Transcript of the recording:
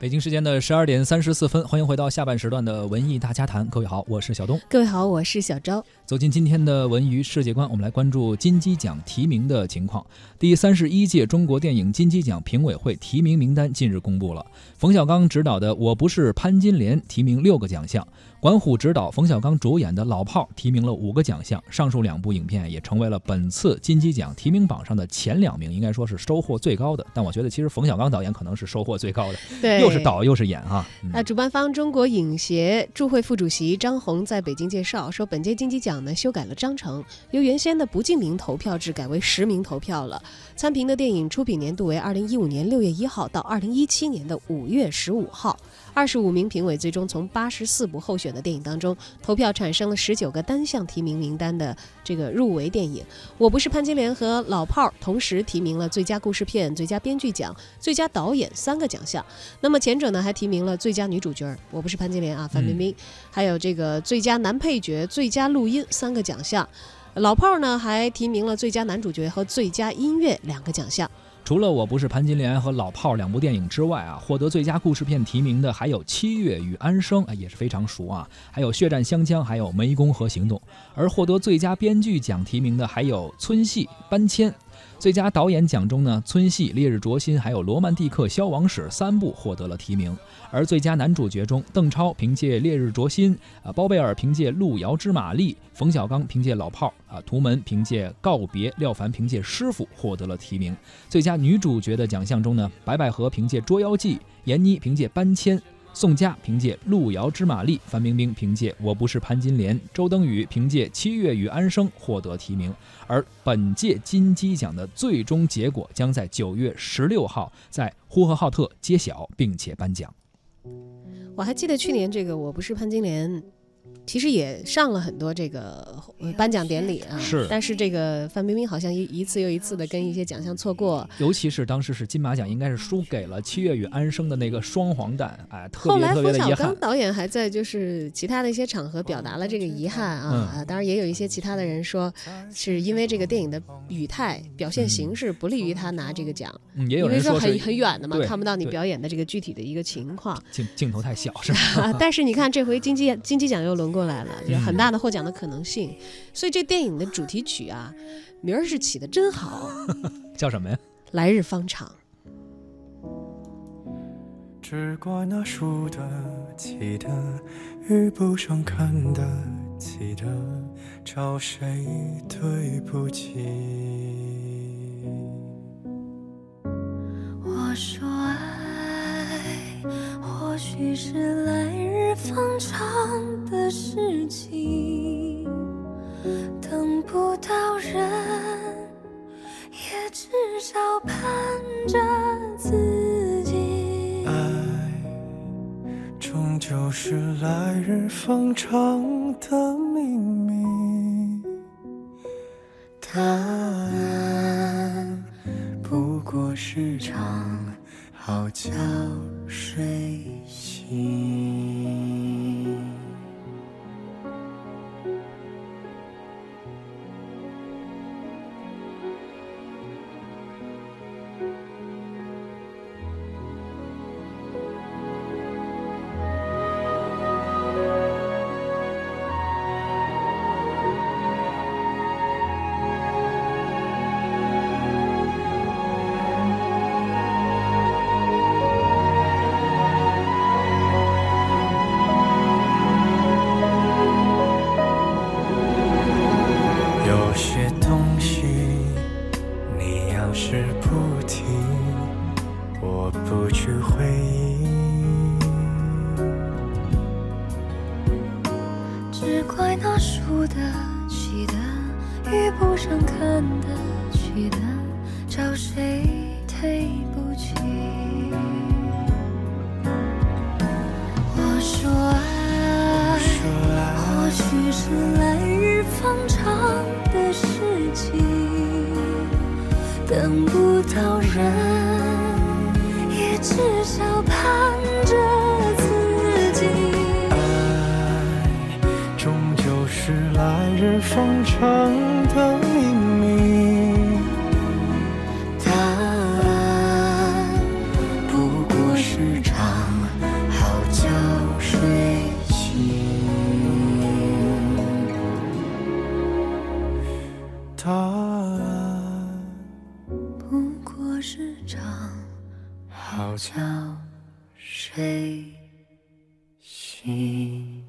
北京时间的十二点三十四分，欢迎回到下半时段的文艺大家谈。各位好，我是小东。各位好，我是小昭。走进今天的文娱世界观，我们来关注金鸡奖提名的情况。第三十一届中国电影金鸡奖评委会提名名单近日公布了，冯小刚执导的《我不是潘金莲》提名六个奖项，管虎执导、冯小刚主演的《老炮儿》提名了五个奖项。上述两部影片也成为了本次金鸡奖提名榜上的前两名，应该说是收获最高的。但我觉得，其实冯小刚导演可能是收获最高的。对。是导又是演哈。那主办方中国影协驻会副主席张红在北京介绍说，本届金鸡奖呢修改了章程，由原先的不记名投票制改为实名投票了。参评的电影出品年度为二零一五年六月一号到二零一七年的五月十五号。二十五名评委最终从八十四部候选的电影当中投票，产生了十九个单项提名名单的这个入围电影。我不是潘金莲和老炮儿同时提名了最佳故事片、最佳编剧奖、最佳导演三个奖项。那么前者呢还提名了最佳女主角，我不是潘金莲啊，范冰冰，还有这个最佳男配角、最佳录音三个奖项。老炮儿呢还提名了最佳男主角和最佳音乐两个奖项。除了我不是潘金莲和老炮儿两部电影之外啊，获得最佳故事片提名的还有《七月与安生》啊，也是非常熟啊，还有《血战湘江》，还有《湄公河行动》。而获得最佳编剧奖提名的还有《村戏》《搬迁》。最佳导演奖中呢，《村戏》《烈日灼心》还有《罗曼蒂克消亡史》三部获得了提名。而最佳男主角中，邓超凭借《烈日灼心》，啊，包贝尔凭借《路遥知马力》，冯小刚凭借《老炮儿》，啊，图门凭借《告别》，廖凡凭借《师傅》获得了提名。最佳女主角的奖项中呢，白百合凭借《捉妖记》，闫妮凭借《搬迁》。宋佳凭借《路遥知马力》，范冰冰凭借《我不是潘金莲》，周冬雨凭借《七月与安生》获得提名。而本届金鸡奖的最终结果将在九月十六号在呼和浩特揭晓，并且颁奖。我还记得去年这个《我不是潘金莲》。其实也上了很多这个颁奖典礼啊，是，但是这个范冰冰好像一一次又一次的跟一些奖项错过，尤其是当时是金马奖，应该是输给了《七月与安生》的那个双黄蛋，哎，特别特别的遗憾。后来冯小刚导演还在就是其他的一些场合表达了这个遗憾啊，当然也有一些其他的人说是因为这个电影的语态表现形式不利于他拿这个奖，也有人说很很远的嘛，看不到你表演的这个具体的一个情况，镜镜头太小是吧？但是你看这回金鸡金鸡奖又轮过。过来了，有很大的获奖的可能性，所以这电影的主题曲啊，名儿是起的真好，叫什么呀？来日方长。只怪那输得起的，遇不上看得起的，找谁对不起？我说爱，或许是来日方长。着自己。爱终究是来日方长的秘密，答案不过是场好觉睡醒。消失不停，我不去回忆只怪那输得起的，遇不上看得起的，找谁对不起？等不到人也至少盼着自己。爱终究是来日方长的过是场好觉觉睡醒。